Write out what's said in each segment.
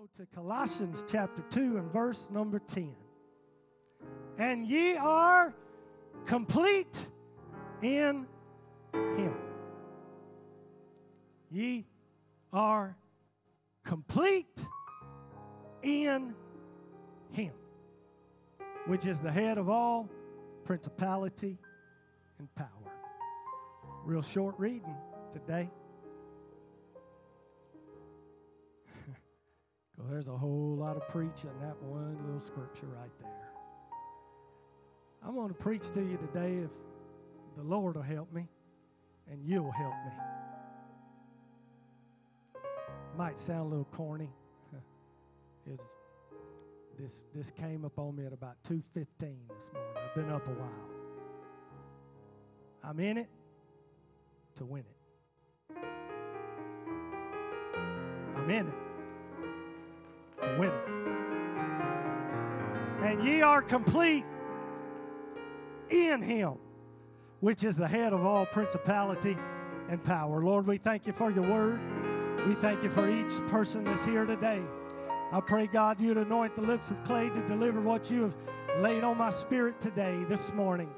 To Colossians chapter 2 and verse number 10. And ye are complete in him. Ye are complete in him, which is the head of all principality and power. Real short reading today. Well, there's a whole lot of preaching that one little scripture right there. I'm going to preach to you today if the Lord will help me and you'll help me. Might sound a little corny. It's, this, this came up on me at about 2.15 this morning. I've been up a while. I'm in it to win it. I'm in it to win it. And ye are complete in him, which is the head of all principality and power. Lord, we thank you for your word. We thank you for each person that's here today. I pray, God, you'd anoint the lips of clay to deliver what you have laid on my spirit today, this morning.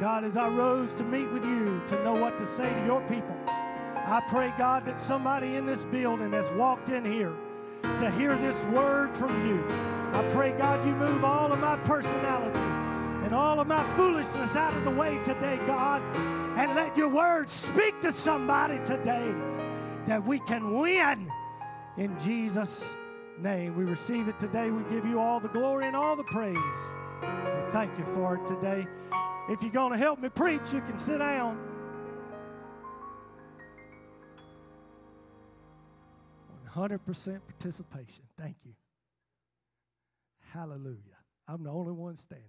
God, as I rose to meet with you, to know what to say to your people, I pray, God, that somebody in this building has walked in here to hear this word from you. I pray, God, you move all of my personality and all of my foolishness out of the way today, God, and let your word speak to somebody today that we can win in Jesus' name. We receive it today. We give you all the glory and all the praise. We thank you for it today. If you're going to help me preach, you can sit down. 100% participation. Thank you. Hallelujah. I'm the only one standing.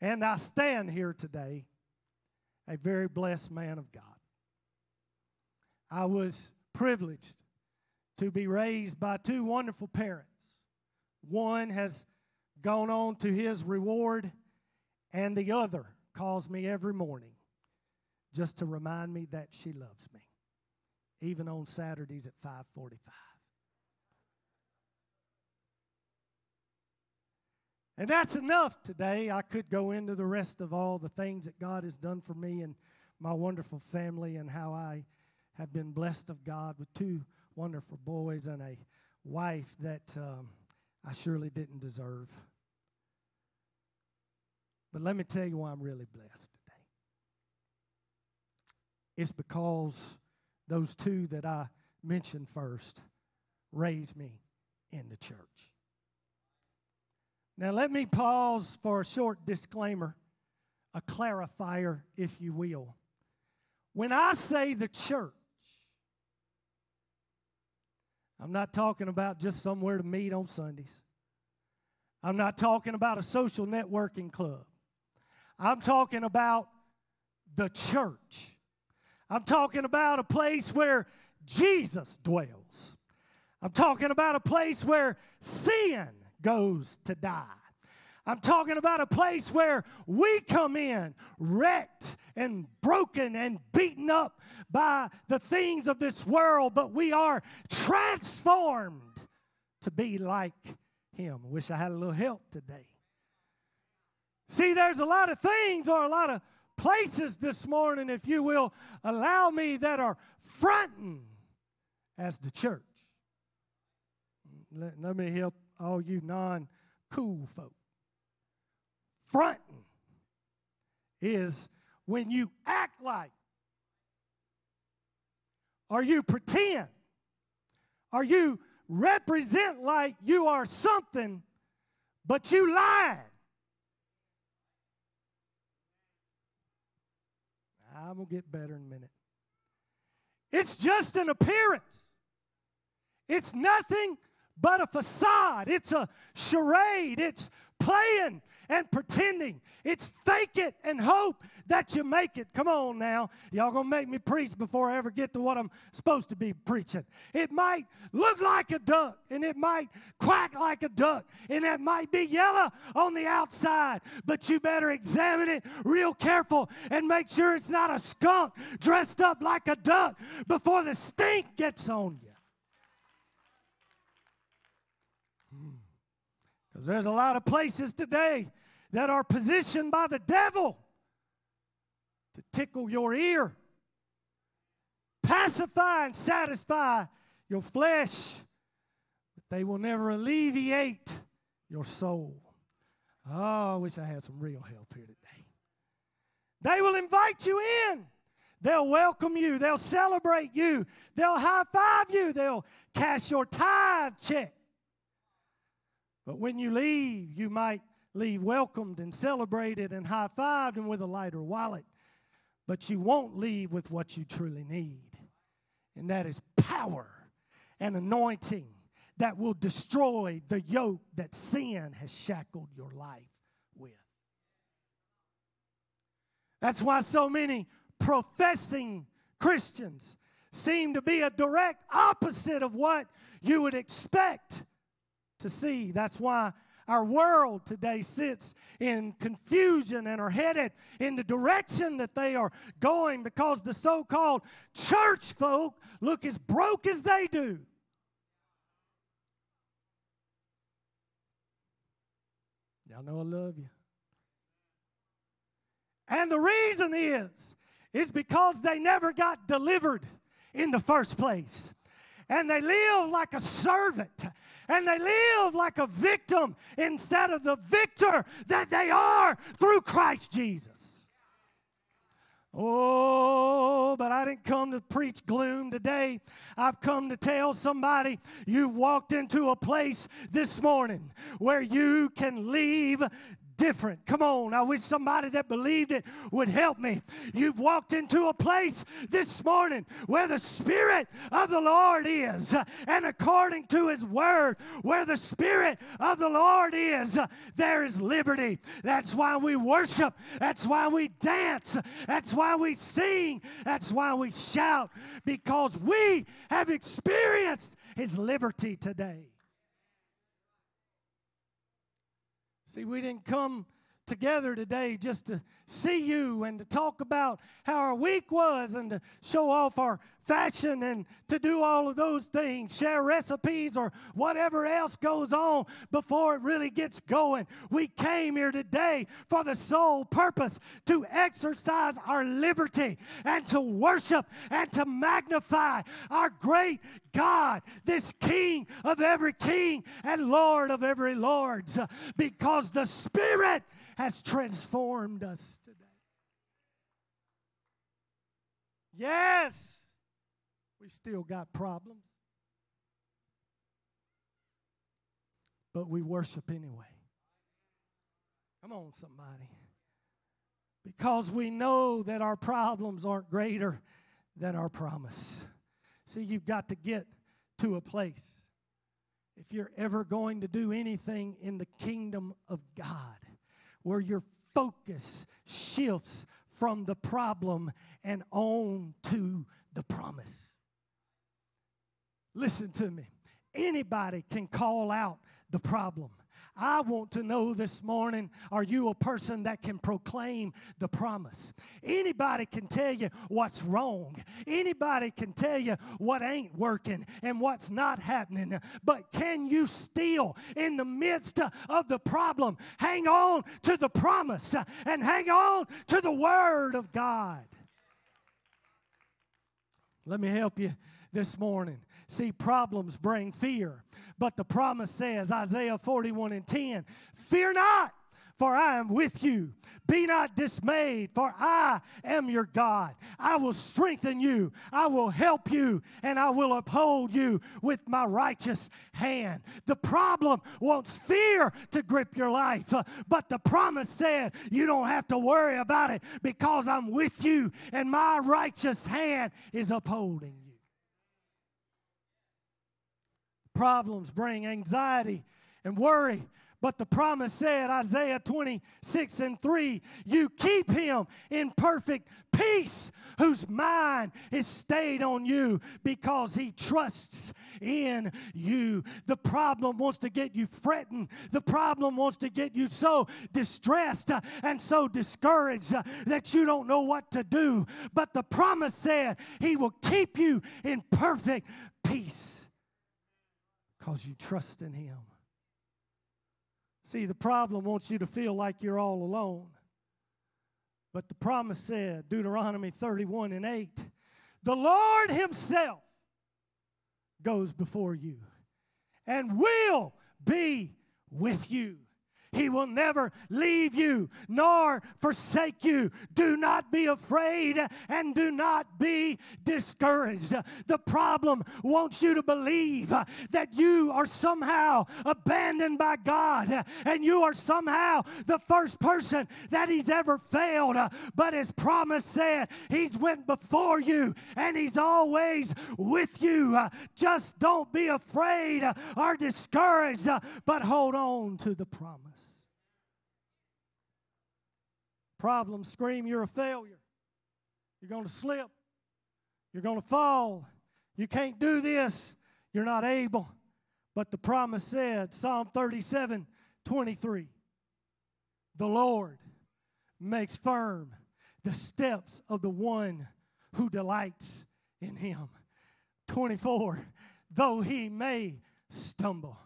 And I stand here today a very blessed man of God. I was privileged to be raised by two wonderful parents. One has gone on to his reward, and the other calls me every morning just to remind me that she loves me, even on Saturdays at 545. And that's enough today. I could go into the rest of all the things that God has done for me and my wonderful family and how I have been blessed of God with two wonderful boys and a wife that um, I surely didn't deserve. But let me tell you why I'm really blessed today. It's because those two that I mentioned first raised me in the church. Now, let me pause for a short disclaimer, a clarifier, if you will. When I say the church, I'm not talking about just somewhere to meet on Sundays. I'm not talking about a social networking club. I'm talking about the church. I'm talking about a place where Jesus dwells. I'm talking about a place where sin goes to die. I'm talking about a place where we come in wrecked and broken and beaten up by the things of this world, but we are transformed to be like Him. Wish I had a little help today. See, there's a lot of things or a lot of places this morning, if you will allow me, that are fronting as the church. Let, let me help all you non cool folk. Fronting is when you act like, or you pretend, or you represent like you are something, but you lied. Going to get better in a minute. It's just an appearance. It's nothing but a facade. It's a charade. It's playing and pretending. It's fake it and hope that you make it. Come on now. Y'all gonna make me preach before I ever get to what I'm supposed to be preaching. It might look like a duck and it might quack like a duck and it might be yellow on the outside, but you better examine it real careful and make sure it's not a skunk dressed up like a duck before the stink gets on you. Because hmm. there's a lot of places today that are positioned by the devil to tickle your ear, pacify and satisfy your flesh, but they will never alleviate your soul. Oh, I wish I had some real help here today. They will invite you in. They'll welcome you. They'll celebrate you. They'll high five you. They'll cash your tithe check. But when you leave, you might leave welcomed and celebrated and high fived and with a lighter wallet. But you won't leave with what you truly need, and that is power and anointing that will destroy the yoke that sin has shackled your life with. That's why so many professing Christians seem to be a direct opposite of what you would expect to see. That's why our world today sits in confusion and are headed in the direction that they are going because the so called church folk look as broke as they do. Y'all know I love you. And the reason is, is because they never got delivered in the first place. And they live like a servant. And they live like a victim instead of the victor that they are through Christ Jesus. Oh, but I didn't come to preach gloom today. I've come to tell somebody you've walked into a place this morning where you can leave different. Come on, I wish somebody that believed it would help me. You've walked into a place this morning where the Spirit of the Lord is, uh, and according to His Word, where the Spirit of the Lord is, uh, there is liberty. That's why we worship, that's why we dance, that's why we sing, that's why we shout, because we have experienced His liberty today. See, we didn't come together today just to see you and to talk about how our week was and to show off our fashion and to do all of those things, share recipes or whatever else goes on before it really gets going. We came here today for the sole purpose to exercise our liberty and to worship and to magnify our great God, this King of every king and Lord of every lords, because the Spirit has transformed us today. Yes, we still got problems, but we worship anyway. Come on, somebody. Because we know that our problems aren't greater than our promise. See, you've got to get to a place. If you're ever going to do anything in the kingdom of God, where your focus shifts from the problem and on to the promise. Listen to me. Anybody can call out the problem. I want to know this morning are you a person that can proclaim the promise? Anybody can tell you what's wrong. Anybody can tell you what ain't working and what's not happening. But can you still, in the midst of the problem, hang on to the promise and hang on to the Word of God? Let me help you this morning. See, problems bring fear. But the promise says, Isaiah 41 and 10, Fear not, for I am with you. Be not dismayed, for I am your God. I will strengthen you, I will help you, and I will uphold you with my righteous hand. The problem wants fear to grip your life, uh, but the promise said you don't have to worry about it because I'm with you, and my righteous hand is upholding you. Problems bring anxiety and worry. But the promise said, Isaiah 26 and 3, you keep him in perfect peace, whose mind is stayed on you because he trusts in you. The problem wants to get you fretting. The problem wants to get you so distressed and so discouraged that you don't know what to do. But the promise said, he will keep you in perfect peace because you trust in Him. See, the problem wants you to feel like you're all alone. But the promise said, Deuteronomy 31 and 8, the Lord Himself goes before you and will be with you. He will never leave you nor forsake you. Do not be afraid and do not be discouraged. The problem wants you to believe that you are somehow abandoned by God and you are somehow the first person that He's ever failed. But His promise said He's went before you and He's always with you. Just don't be afraid or discouraged, but hold on to the promise. Problems scream you're a failure. You're going to slip. You're going to fall. You can't do this. You're not able. But the promise said, Psalm 37 23, the Lord makes firm the steps of the one who delights in him. 24, though he may stumble,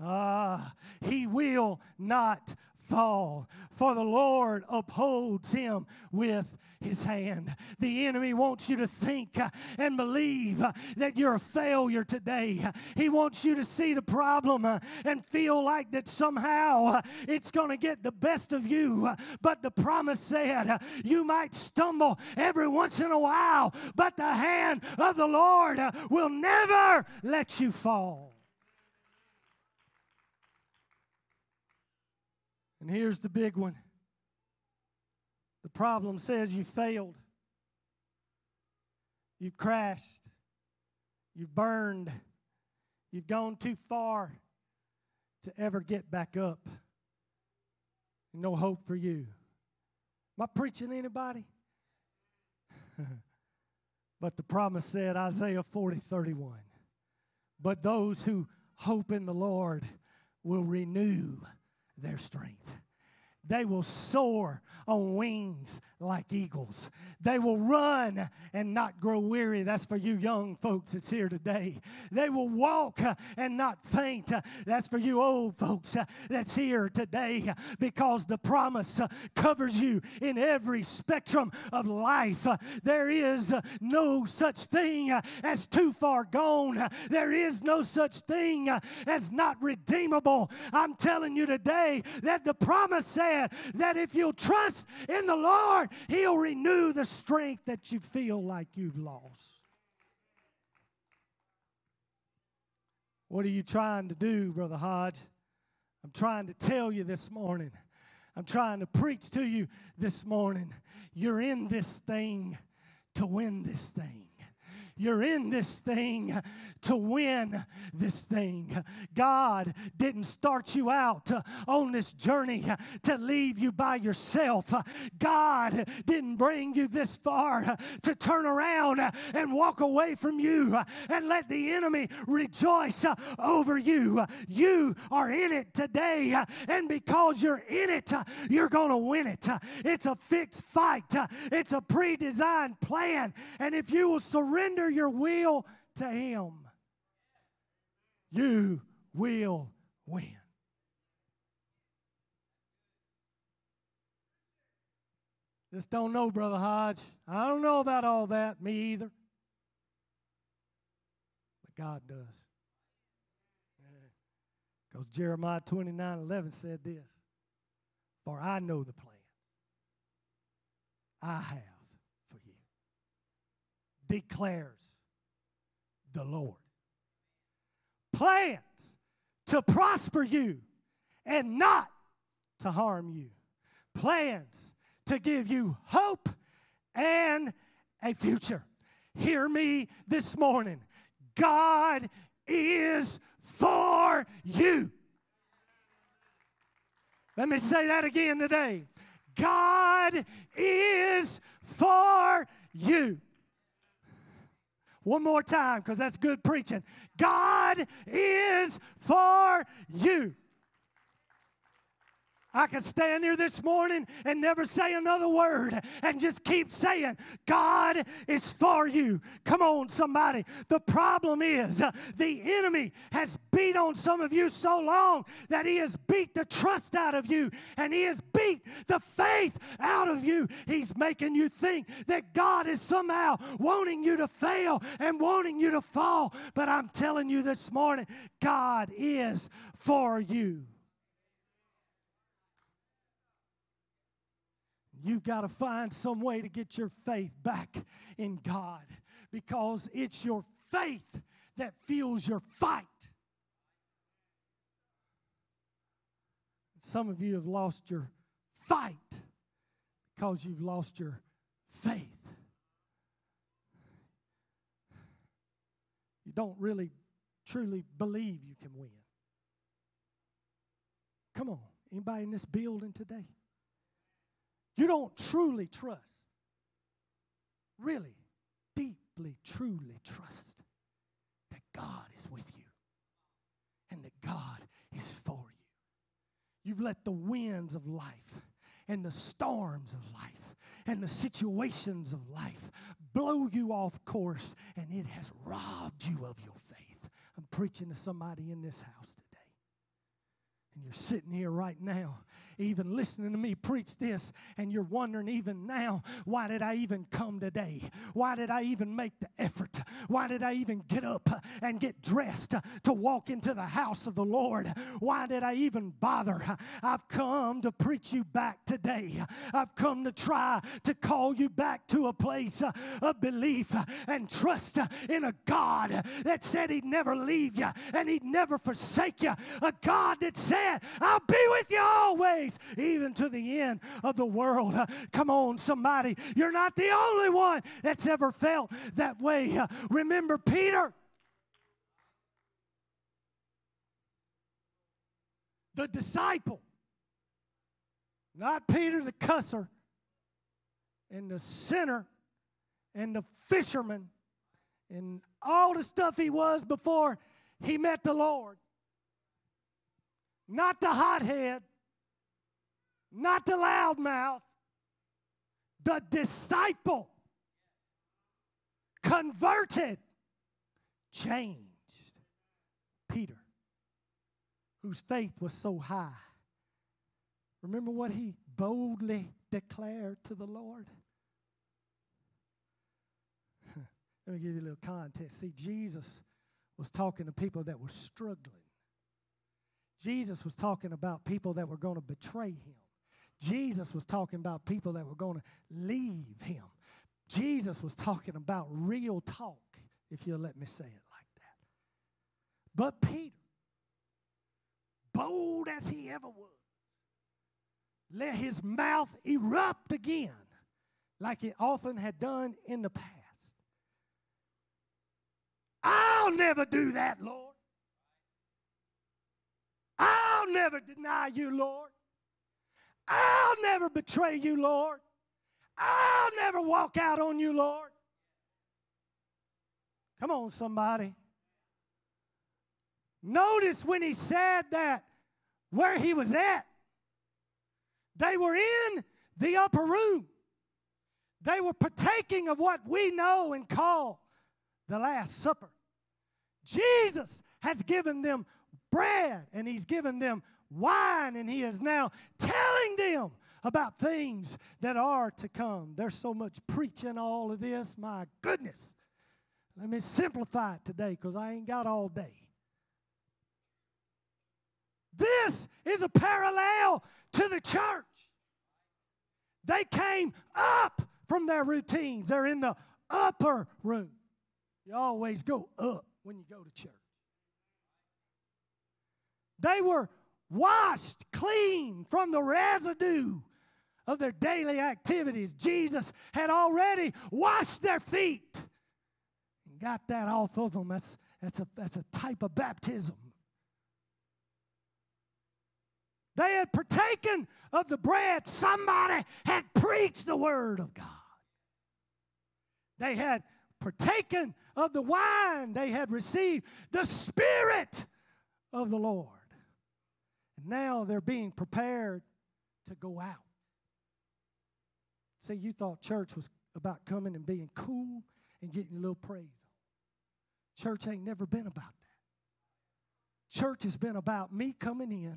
ah, he will not fall, for the Lord upholds him with his hand. The enemy wants you to think and believe that you're a failure today. He wants you to see the problem and feel like that somehow it's going to get the best of you. But the promise said you might stumble every once in a while, but the hand of the Lord will never let you fall. And here's the big one the problem says you failed, you've crashed, you've burned, you've gone too far to ever get back up. No hope for you. Am I preaching anybody? but the promise said, Isaiah 40 31. But those who hope in the Lord will renew their strength. They will soar on wings like eagles. They will run and not grow weary. That's for you young folks that's here today. They will walk and not faint. That's for you old folks that's here today because the promise covers you in every spectrum of life. There is no such thing as too far gone, there is no such thing as not redeemable. I'm telling you today that the promise said that if you'll trust in the Lord, He'll renew the strength that you feel like you've lost. What are you trying to do, Brother Hodge? I'm trying to tell you this morning. I'm trying to preach to you this morning. You're in this thing to win this thing. You're in this thing to win this thing. God didn't start you out on this journey to leave you by yourself. God didn't bring you this far to turn around and walk away from you and let the enemy rejoice over you. You are in it today, and because you're in it, you're going to win it. It's a fixed fight, it's a pre designed plan. And if you will surrender your will to Him, you will win. Just don't know, Brother Hodge. I don't know about all that, me either. But God does. Because Jeremiah 29 11 said this For I know the plan I have declares the Lord. Plans to prosper you and not to harm you. Plans to give you hope and a future. Hear me this morning. God is for you. Let me say that again today. God is for you. One more time, because that's good preaching. God is for you. I could stand here this morning and never say another word and just keep saying, God is for you. Come on, somebody. The problem is uh, the enemy has beat on some of you so long that he has beat the trust out of you and he has beat the faith out of you. He's making you think that God is somehow wanting you to fail and wanting you to fall. But I'm telling you this morning, God is for you. You've got to find some way to get your faith back in God because it's your faith that fuels your fight. Some of you have lost your fight because you've lost your faith. You don't really truly believe you can win. Come on, anybody in this building today? You don't truly trust, really, deeply, truly trust that God is with you and that God is for you. You've let the winds of life and the storms of life and the situations of life blow you off course, and it has robbed you of your faith. I'm preaching to somebody in this house today. And you're sitting here right now even listening to me preach this and you're wondering even now, why did I even come today? Why did I even make the effort? Why did I even get up and get dressed to walk into the house of the Lord? Why did I even bother? I've come to preach you back today. I've come to try to call you back to a place of belief and trust in a God that said He'd never leave you and He'd never forsake you. A God that said, I'll be with you always even to the end of the world. Uh, come on, somebody. You're not the only one that's ever felt that way. Uh, remember Peter. The disciple, not Peter the cusser, and the sinner, and the fisherman, and all the stuff he was before he met the Lord. Not the hothead, not the loudmouth, the disciple, converted, changed. Peter, whose faith was so high. Remember what he boldly declared to the Lord? Let me give you a little context. See, Jesus was talking to people that were struggling. Jesus was talking about people that were going to betray him. Jesus was talking about people that were going to leave him. Jesus was talking about real talk, if you'll let me say it like that. But Peter, bold as he ever was, let his mouth erupt again like it often had done in the past. I'll never do that, Lord. I'll never deny you, Lord. I'll never betray you, Lord. I'll never walk out on you, Lord. Come on, somebody. Notice when he said that, where he was at. They were in the upper room. They were partaking of what we know and call the Last Supper. Jesus has given them bread and he's given them wine, and he is now telling them about things that are to come. There's so much preaching all of this. My goodness. Let me simplify it today because I ain't got all day. This is a parallel to the church. They came up from their routines, they're in the upper room. You always go up when you go to church. They were washed clean from the residue of their daily activities. Jesus had already washed their feet and got that off of them. That's, that's, a, that's a type of baptism. They had partaken of the bread. Somebody had preached the word of God. They had partaken of the wine. They had received the Spirit of the Lord. Now they're being prepared to go out. See, you thought church was about coming and being cool and getting a little praise. Church ain't never been about that. Church has been about me coming in,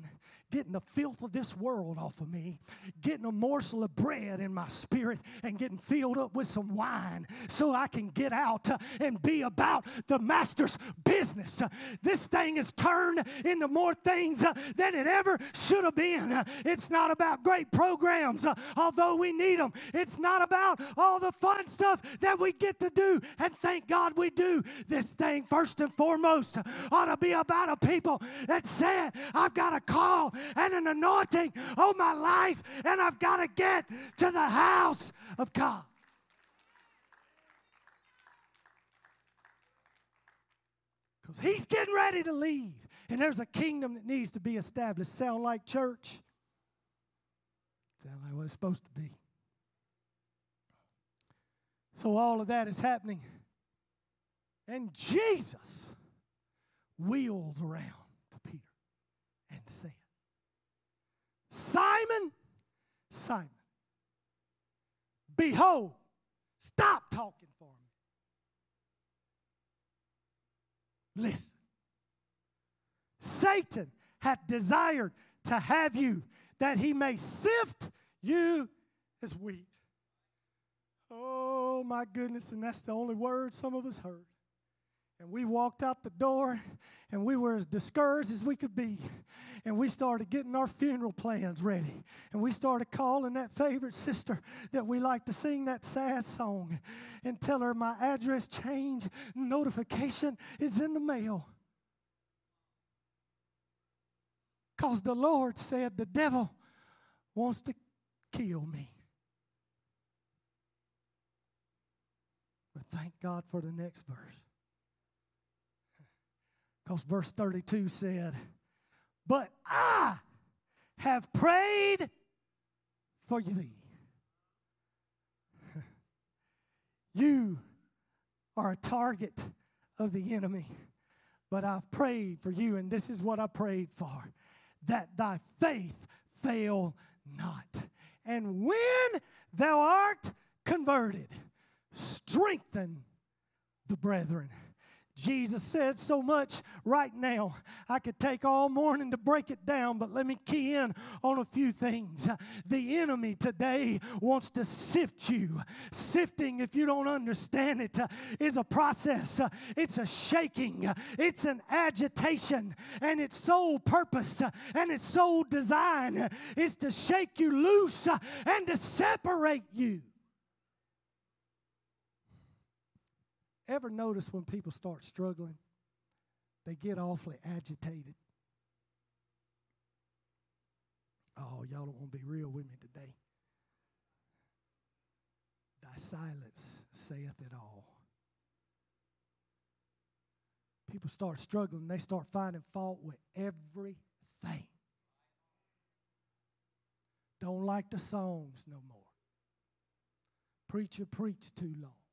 getting the filth of this world off of me, getting a morsel of bread in my spirit, and getting filled up with some wine so I can get out uh, and be about the Master's business. Uh, this thing has turned into more things uh, than it ever should have been. It's not about great programs, although we need them. It's not about all the fun stuff that we get to do, and thank God we do. This thing, first and foremost, ought to be about a people that said, I've got a call and an anointing on my life, and I've got to get to the house of God. Because he's getting ready to leave. And there's a kingdom that needs to be established. Sound like church? Sound like what it's supposed to be. So all of that is happening. And Jesus wheels around to Peter and said, Simon, Simon, behold, stop talking for me. Listen. Satan hath desired to have you that he may sift you as wheat. Oh my goodness, and that's the only word some of us heard. And we walked out the door and we were as discouraged as we could be. And we started getting our funeral plans ready. And we started calling that favorite sister that we like to sing that sad song and tell her my address change notification is in the mail. Because the Lord said the devil wants to kill me. But thank God for the next verse. Because verse 32 said, But I have prayed for thee. You are a target of the enemy, but I've prayed for you, and this is what I prayed for that thy faith fail not. And when thou art converted, strengthen the brethren. Jesus said so much right now. I could take all morning to break it down, but let me key in on a few things. The enemy today wants to sift you. Sifting, if you don't understand it, is a process, it's a shaking, it's an agitation, and its sole purpose and its sole design is to shake you loose and to separate you. Ever notice when people start struggling, they get awfully agitated? Oh, y'all don't want to be real with me today. Thy silence saith it all. People start struggling, they start finding fault with everything. Don't like the songs no more. Preacher preached too long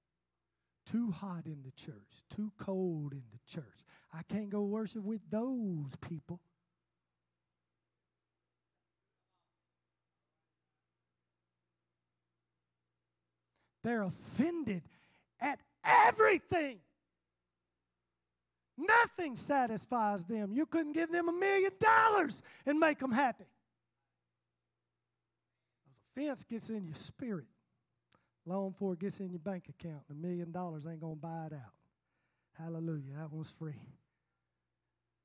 too hot in the church, too cold in the church. I can't go worship with those people. They're offended at everything. Nothing satisfies them. You couldn't give them a million dollars and make them happy. Because offense gets in your spirit long before it gets in your bank account. A million dollars ain't going to buy it out. Hallelujah. That one's free.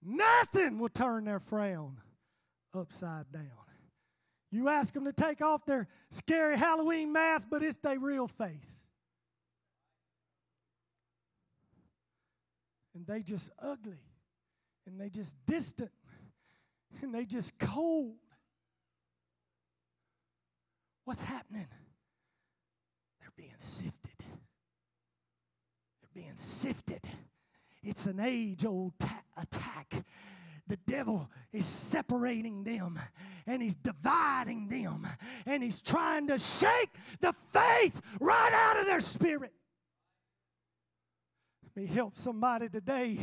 Nothing will turn their frown upside down. You ask them to take off their scary Halloween mask, but it's their real face. And they just ugly. And they just distant. And they just cold. What's happening? Being sifted. They're being sifted. It's an age old ta- attack. The devil is separating them and he's dividing them and he's trying to shake the faith right out of their spirit. Me help somebody today.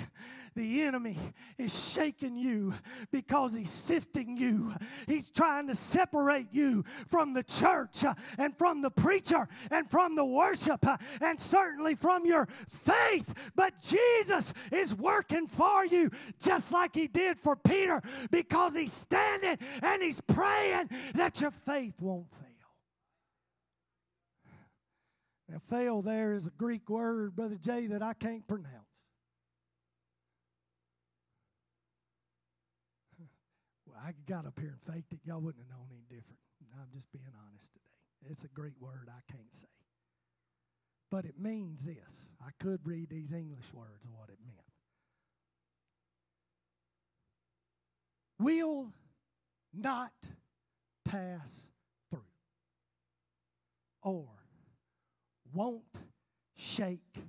the enemy is shaking you because he's sifting you. He's trying to separate you from the church uh, and from the preacher and from the worship uh, and certainly from your faith. But Jesus is working for you just like he did for Peter because he's standing and he's praying that your faith won't fail. Now, fail there is a Greek word, Brother Jay, that I can't pronounce. Well, I got up here and faked it. Y'all wouldn't have known any different. I'm just being honest today. It's a Greek word I can't say. But it means this. I could read these English words of what it meant. Will not pass through. Or won't shake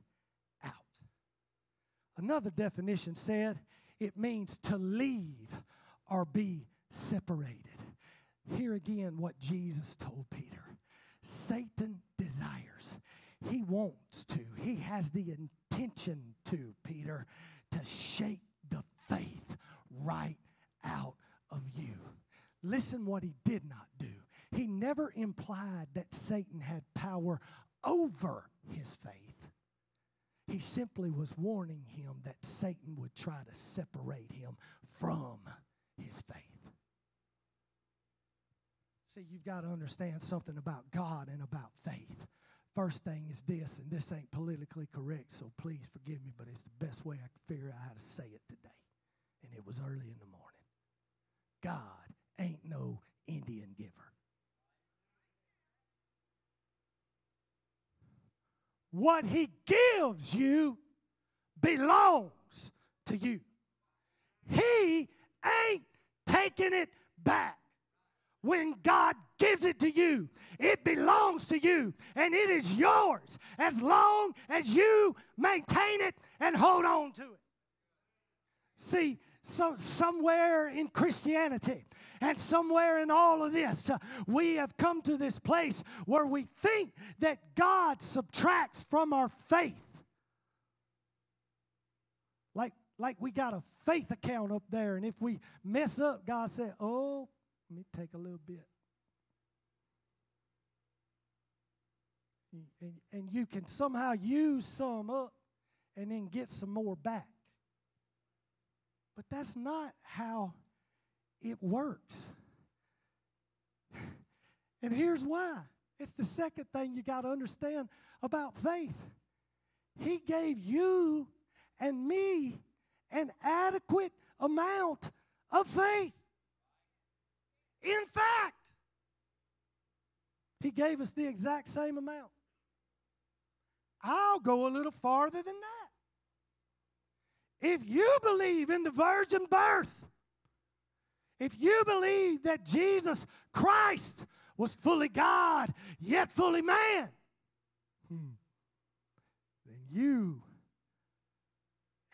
out. Another definition said it means to leave or be separated. Here again, what Jesus told Peter Satan desires, he wants to, he has the intention to, Peter, to shake the faith right out of you. Listen what he did not do. He never implied that Satan had power over his faith. He simply was warning him that Satan would try to separate him from his faith. See, you've got to understand something about God and about faith. First thing is this, and this ain't politically correct, so please forgive me, but it's the best way I can figure out how to say it today. And it was early in the morning. God ain't no Indian giver. What he gives you belongs to you. He ain't taking it back. When God gives it to you, it belongs to you and it is yours as long as you maintain it and hold on to it. See, so somewhere in Christianity, and somewhere in all of this, uh, we have come to this place where we think that God subtracts from our faith. Like, like we got a faith account up there, and if we mess up, God said, Oh, let me take a little bit. And, and you can somehow use some up and then get some more back. But that's not how it works. And here's why it's the second thing you got to understand about faith. He gave you and me an adequate amount of faith. In fact, He gave us the exact same amount. I'll go a little farther than that. If you believe in the virgin birth, if you believe that Jesus Christ was fully God, yet fully man, hmm, then you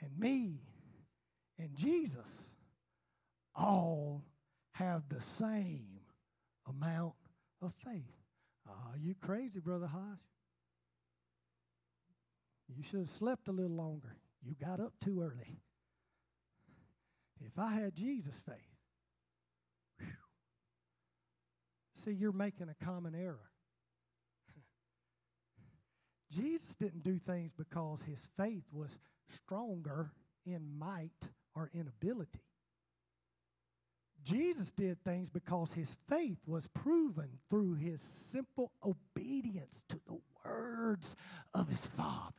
and me and Jesus all have the same amount of faith. Are oh, you crazy, Brother Hodge? You should have slept a little longer. You got up too early. If I had Jesus' faith, See, you're making a common error. Jesus didn't do things because his faith was stronger in might or in ability. Jesus did things because his faith was proven through his simple obedience to the words of his Father.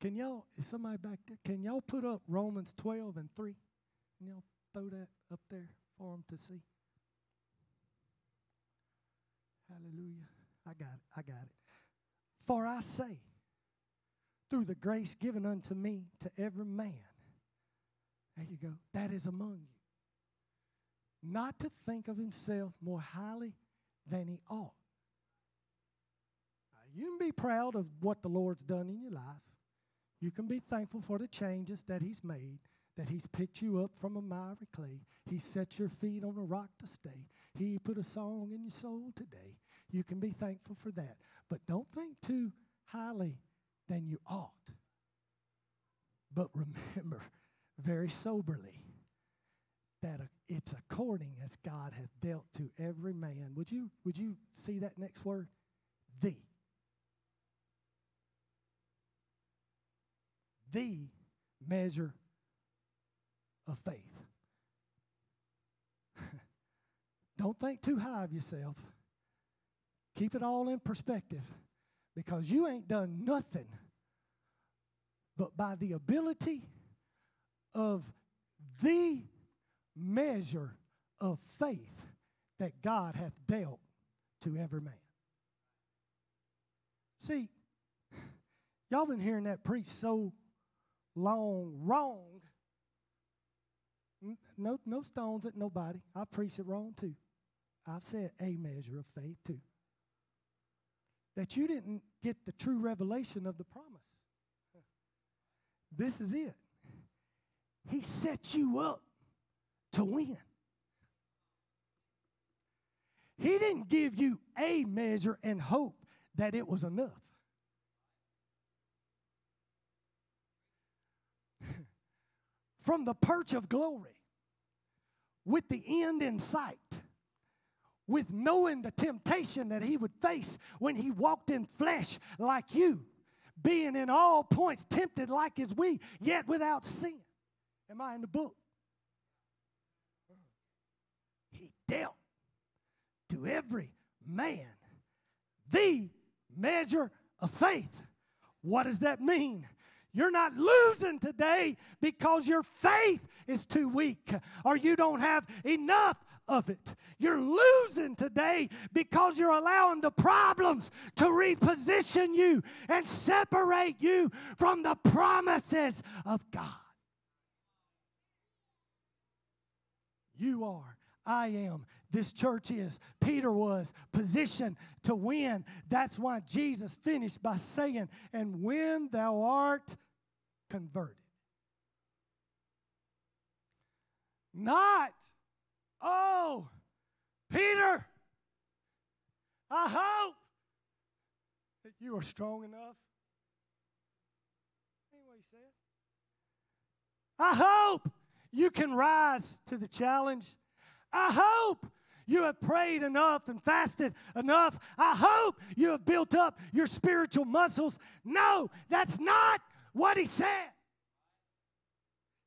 Can y'all, is somebody back there? Can y'all put up Romans 12 and 3? Can y'all throw that up there? For them to see. Hallelujah. I got it. I got it. For I say, through the grace given unto me to every man, there you go, that is among you, not to think of himself more highly than he ought. Now, you can be proud of what the Lord's done in your life. You can be thankful for the changes that he's made that He's picked you up from a miry clay. He set your feet on a rock to stay. He put a song in your soul today. You can be thankful for that. But don't think too highly than you ought. But remember very soberly that it's according as God hath dealt to every man. Would you, would you see that next word? The. The measure of faith. Don't think too high of yourself. Keep it all in perspective because you ain't done nothing but by the ability of the measure of faith that God hath dealt to every man. See, y'all been hearing that preach so long wrong. No, no stones at nobody. I preach it wrong too. I've said a measure of faith too. That you didn't get the true revelation of the promise. This is it. He set you up to win. He didn't give you a measure and hope that it was enough. From the perch of glory, with the end in sight, with knowing the temptation that he would face when he walked in flesh like you, being in all points tempted like as we, yet without sin. Am I in the book? He dealt to every man the measure of faith. What does that mean? You're not losing today because your faith is too weak or you don't have enough of it. You're losing today because you're allowing the problems to reposition you and separate you from the promises of God. You are I am. This church is. Peter was positioned to win. That's why Jesus finished by saying, And when thou art converted. Not, oh, Peter, I hope that you are strong enough. Anyway, he said. I hope you can rise to the challenge I hope you have prayed enough and fasted enough. I hope you have built up your spiritual muscles. No, that's not what he said.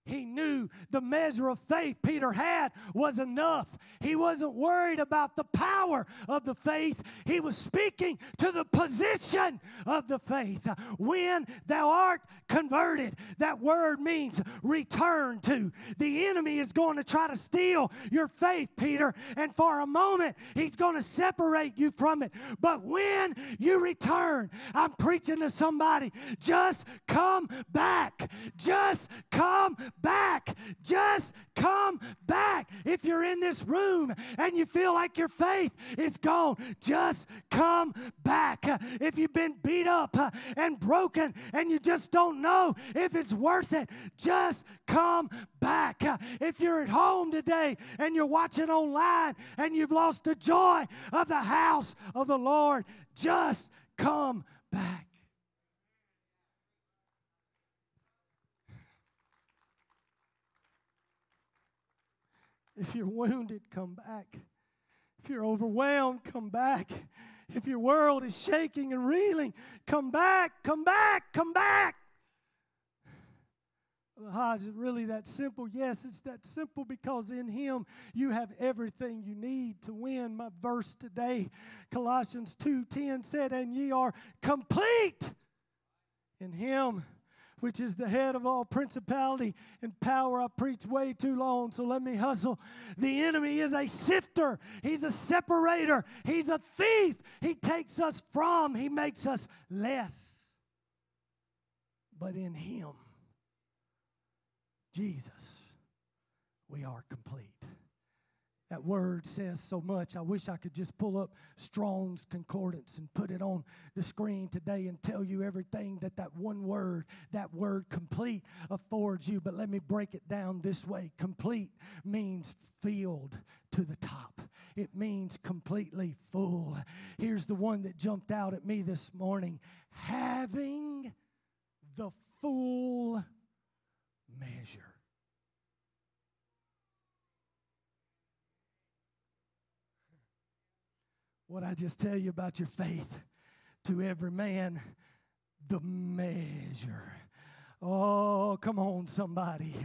He knew the measure of faith Peter had was enough. He wasn't worried about the power of the faith. He was speaking to the position of the faith. When thou art converted, that word means return to. The enemy is going to try to steal your faith, Peter, and for a moment, he's going to separate you from it. But when you return, I'm preaching to somebody, just come back. Just come back. Just come back. If you're in this room and you feel like your faith is gone, just come back. If you've been beat up and broken and you just don't know if it's worth it, just come back. If you're at home today and you're watching online and you've lost the joy of the house of the Lord, just come back. If you're wounded, come back. If you're overwhelmed, come back. If your world is shaking and reeling, come back, come back, come back. Is it really that simple? Yes, it's that simple because in Him you have everything you need to win. My verse today, Colossians 2:10 said, "And ye are complete in Him." Which is the head of all principality and power. I preach way too long, so let me hustle. The enemy is a sifter, he's a separator, he's a thief. He takes us from, he makes us less. But in him, Jesus, we are complete. That word says so much. I wish I could just pull up Strong's Concordance and put it on the screen today and tell you everything that that one word, that word complete, affords you. But let me break it down this way complete means filled to the top, it means completely full. Here's the one that jumped out at me this morning having the full measure. What I just tell you about your faith to every man, the measure. Oh, come on, somebody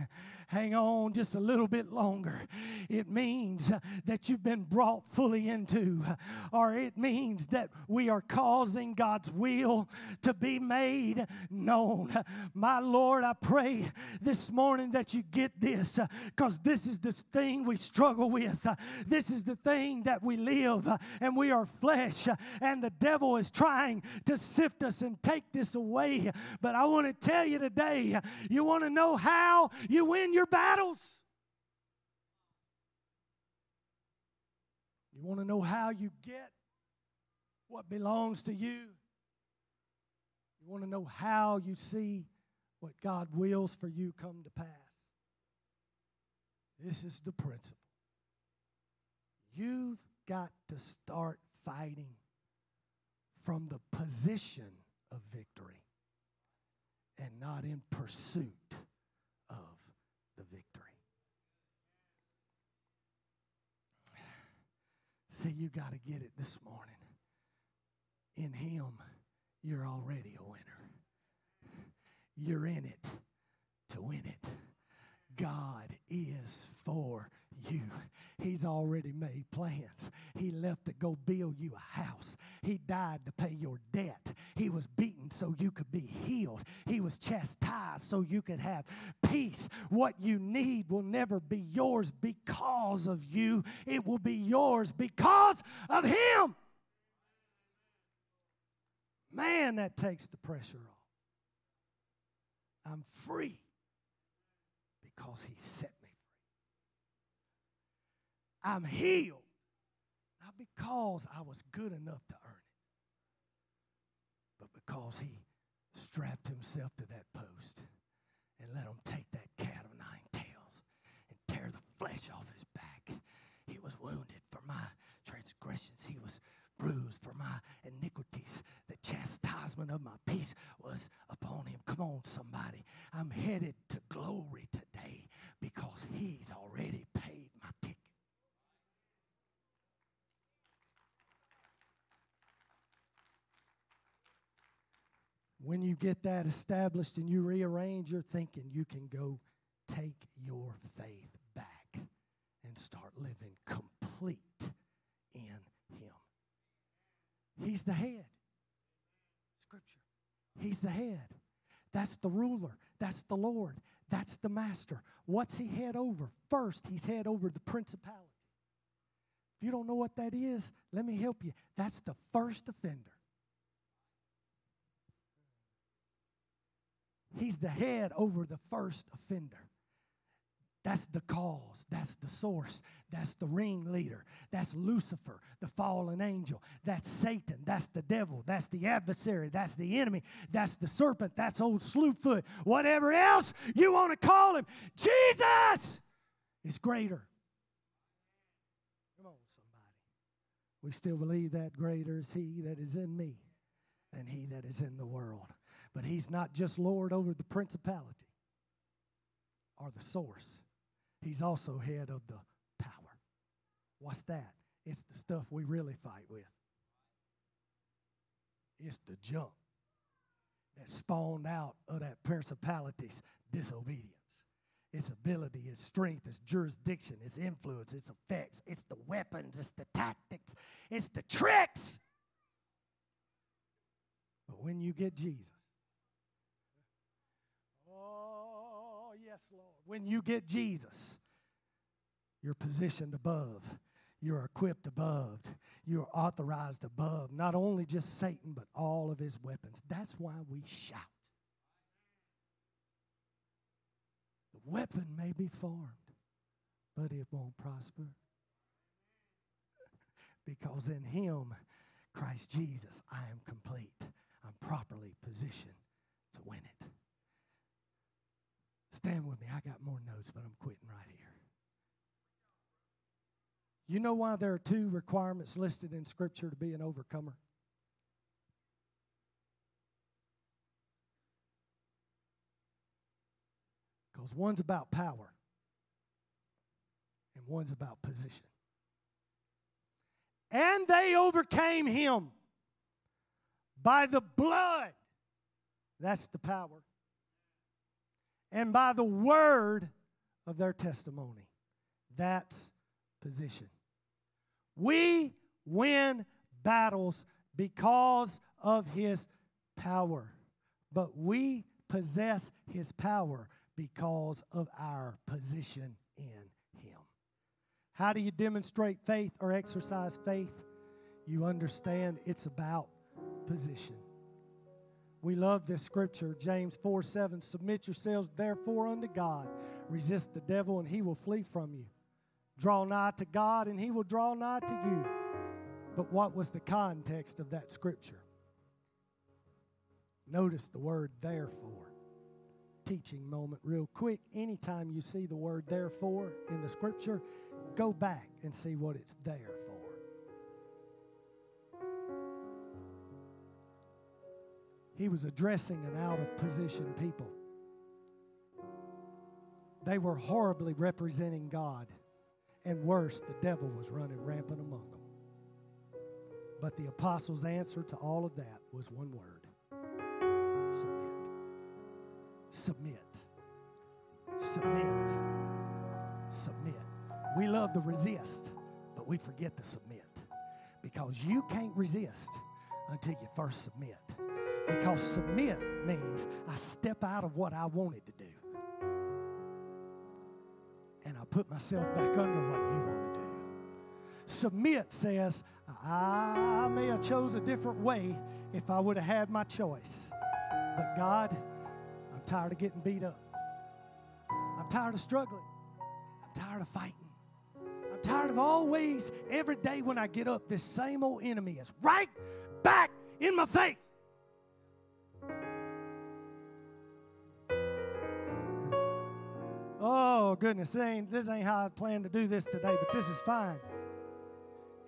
hang on just a little bit longer. It means that you've been brought fully into, or it means that we are causing God's will to be made known. My Lord, I pray this morning that you get this because this is the thing we struggle with. This is the thing that we live, and we are flesh, and the devil is trying to sift us and take this away. But I want to tell you today, you want to know how you win your battles. You want to know how you get what belongs to you? You want to know how you see what God wills for you come to pass? This is the principle. You've got to start fighting from the position of victory and not in pursuit the victory. See, you got to get it this morning. In Him, you're already a winner. You're in it to win it. God is for you. He's already made plans. He left to go build you a house. He died to pay your debt. He was beaten so you could be healed. He was chastised so you could have peace. What you need will never be yours because of you, it will be yours because of Him. Man, that takes the pressure off. I'm free because He set I'm healed. Not because I was good enough to earn it, but because he strapped himself to that post and let him take that cat of nine tails and tear the flesh off his back. He was wounded for my transgressions, he was bruised for my iniquities. The chastisement of my peace was upon him. Come on, somebody. I'm headed to glory today because he's already paid my ticket. When you get that established and you rearrange your thinking, you can go take your faith back and start living complete in Him. He's the head. Scripture. He's the head. That's the ruler. That's the Lord. That's the master. What's he head over? First, he's head over the principality. If you don't know what that is, let me help you. That's the first offender. He's the head over the first offender. That's the cause. That's the source. That's the ringleader. That's Lucifer, the fallen angel. That's Satan. That's the devil. That's the adversary. That's the enemy. That's the serpent. That's old Slewfoot. Whatever else you want to call him, Jesus is greater. Come on, somebody. We still believe that greater is he that is in me than he that is in the world. But he's not just Lord over the principality or the source, he's also head of the power. What's that? It's the stuff we really fight with. It's the junk that spawned out of that principality's disobedience. Its ability, its strength, its jurisdiction, its influence, its effects, it's the weapons, it's the tactics, it's the tricks. But when you get Jesus, Yes, Lord. When you get Jesus, you're positioned above. You're equipped above. You're authorized above. Not only just Satan, but all of his weapons. That's why we shout. The weapon may be formed, but it won't prosper. because in him, Christ Jesus, I am complete. I'm properly positioned to win it. Stand with me. I got more notes, but I'm quitting right here. You know why there are two requirements listed in Scripture to be an overcomer? Because one's about power and one's about position. And they overcame him by the blood. That's the power. And by the word of their testimony. That's position. We win battles because of his power, but we possess his power because of our position in him. How do you demonstrate faith or exercise faith? You understand it's about position. We love this scripture, James 4 7. Submit yourselves therefore unto God. Resist the devil, and he will flee from you. Draw nigh to God, and he will draw nigh to you. But what was the context of that scripture? Notice the word therefore. Teaching moment, real quick. Anytime you see the word therefore in the scripture, go back and see what it's there He was addressing an out of position people. They were horribly representing God. And worse, the devil was running rampant among them. But the apostles' answer to all of that was one word submit. Submit. Submit. Submit. We love to resist, but we forget to submit. Because you can't resist until you first submit. Because submit means I step out of what I wanted to do and I put myself back under what you want to do. Submit says, I may have chose a different way if I would have had my choice. But God, I'm tired of getting beat up. I'm tired of struggling. I'm tired of fighting. I'm tired of always, every day when I get up, this same old enemy is right back in my face. Oh, goodness, this ain't, this ain't how I plan to do this today, but this is fine.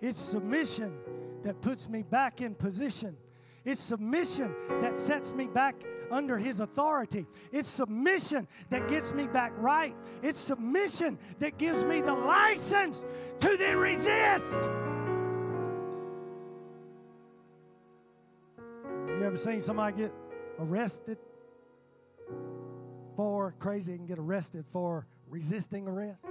It's submission that puts me back in position. It's submission that sets me back under His authority. It's submission that gets me back right. It's submission that gives me the license to then resist. You ever seen somebody get arrested for crazy and get arrested for resisting arrest?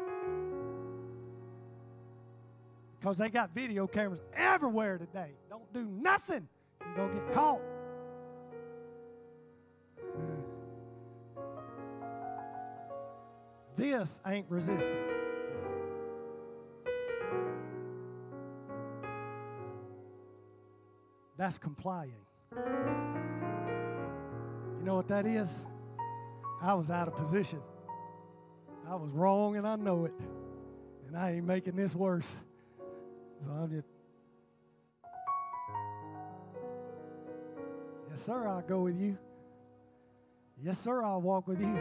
Because they got video cameras everywhere today. Don't do nothing. You're going to get caught. This ain't resisting. That's complying. You know what that is? I was out of position. I was wrong and I know it. And I ain't making this worse. So I'm just. Yes, sir, I'll go with you. Yes, sir, I'll walk with you.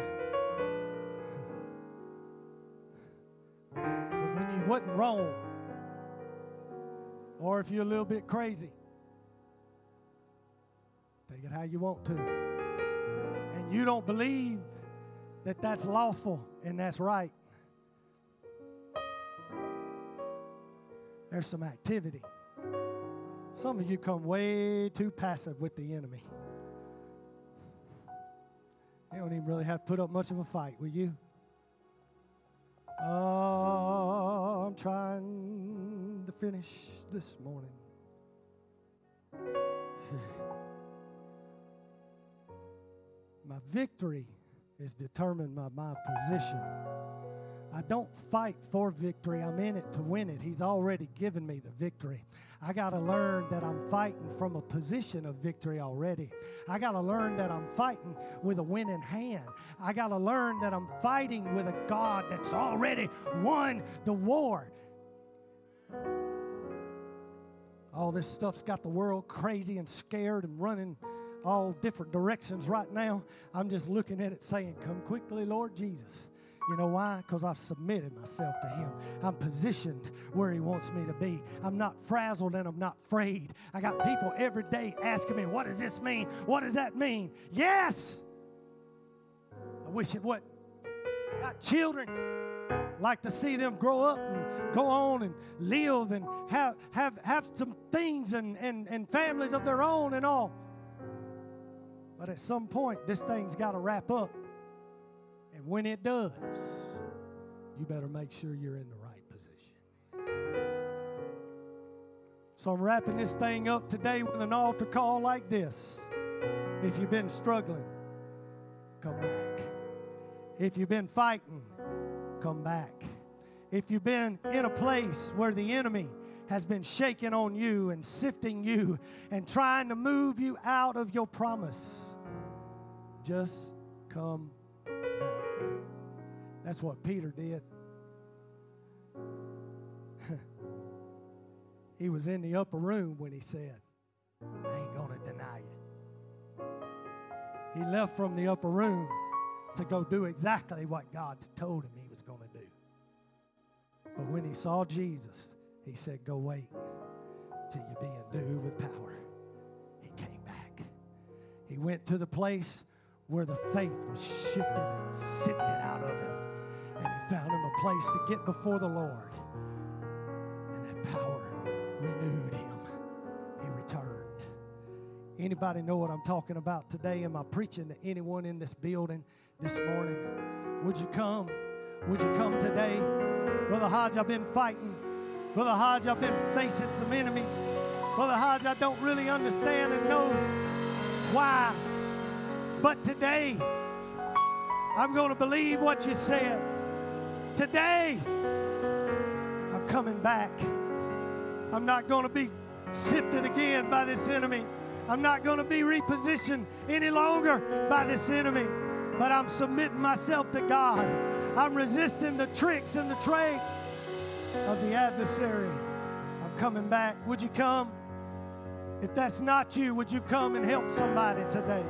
But when you wasn't wrong, or if you're a little bit crazy, take it how you want to. And you don't believe that that's lawful and that's right. There's some activity. Some of you come way too passive with the enemy. You don't even really have to put up much of a fight, will you? Oh, I'm trying to finish this morning. my victory is determined by my position. I don't fight for victory. I'm in it to win it. He's already given me the victory. I got to learn that I'm fighting from a position of victory already. I got to learn that I'm fighting with a winning hand. I got to learn that I'm fighting with a God that's already won the war. All this stuff's got the world crazy and scared and running all different directions right now. I'm just looking at it saying, Come quickly, Lord Jesus. You know why? Because I've submitted myself to Him. I'm positioned where He wants me to be. I'm not frazzled and I'm not afraid. I got people every day asking me, What does this mean? What does that mean? Yes! I wish it would. got children, like to see them grow up and go on and live and have, have, have some things and, and, and families of their own and all. But at some point, this thing's got to wrap up. And when it does, you better make sure you're in the right position. So I'm wrapping this thing up today with an altar call like this. If you've been struggling, come back. If you've been fighting, come back. If you've been in a place where the enemy has been shaking on you and sifting you and trying to move you out of your promise, just come back. That's what Peter did. he was in the upper room when he said, I ain't going to deny you. He left from the upper room to go do exactly what God told him he was going to do. But when he saw Jesus, he said, Go wait till you're being endued with power. He came back. He went to the place where the faith was shifted and sifted out of him. And he found him a place to get before the Lord. And that power renewed him. He returned. Anybody know what I'm talking about today? Am I preaching to anyone in this building this morning? Would you come? Would you come today? Brother Hodge, I've been fighting. Brother Hodge, I've been facing some enemies. Brother Hodge, I don't really understand and know why. But today, I'm going to believe what you said. Today, I'm coming back. I'm not going to be sifted again by this enemy. I'm not going to be repositioned any longer by this enemy, but I'm submitting myself to God. I'm resisting the tricks and the trade of the adversary. I'm coming back. Would you come? If that's not you, would you come and help somebody today?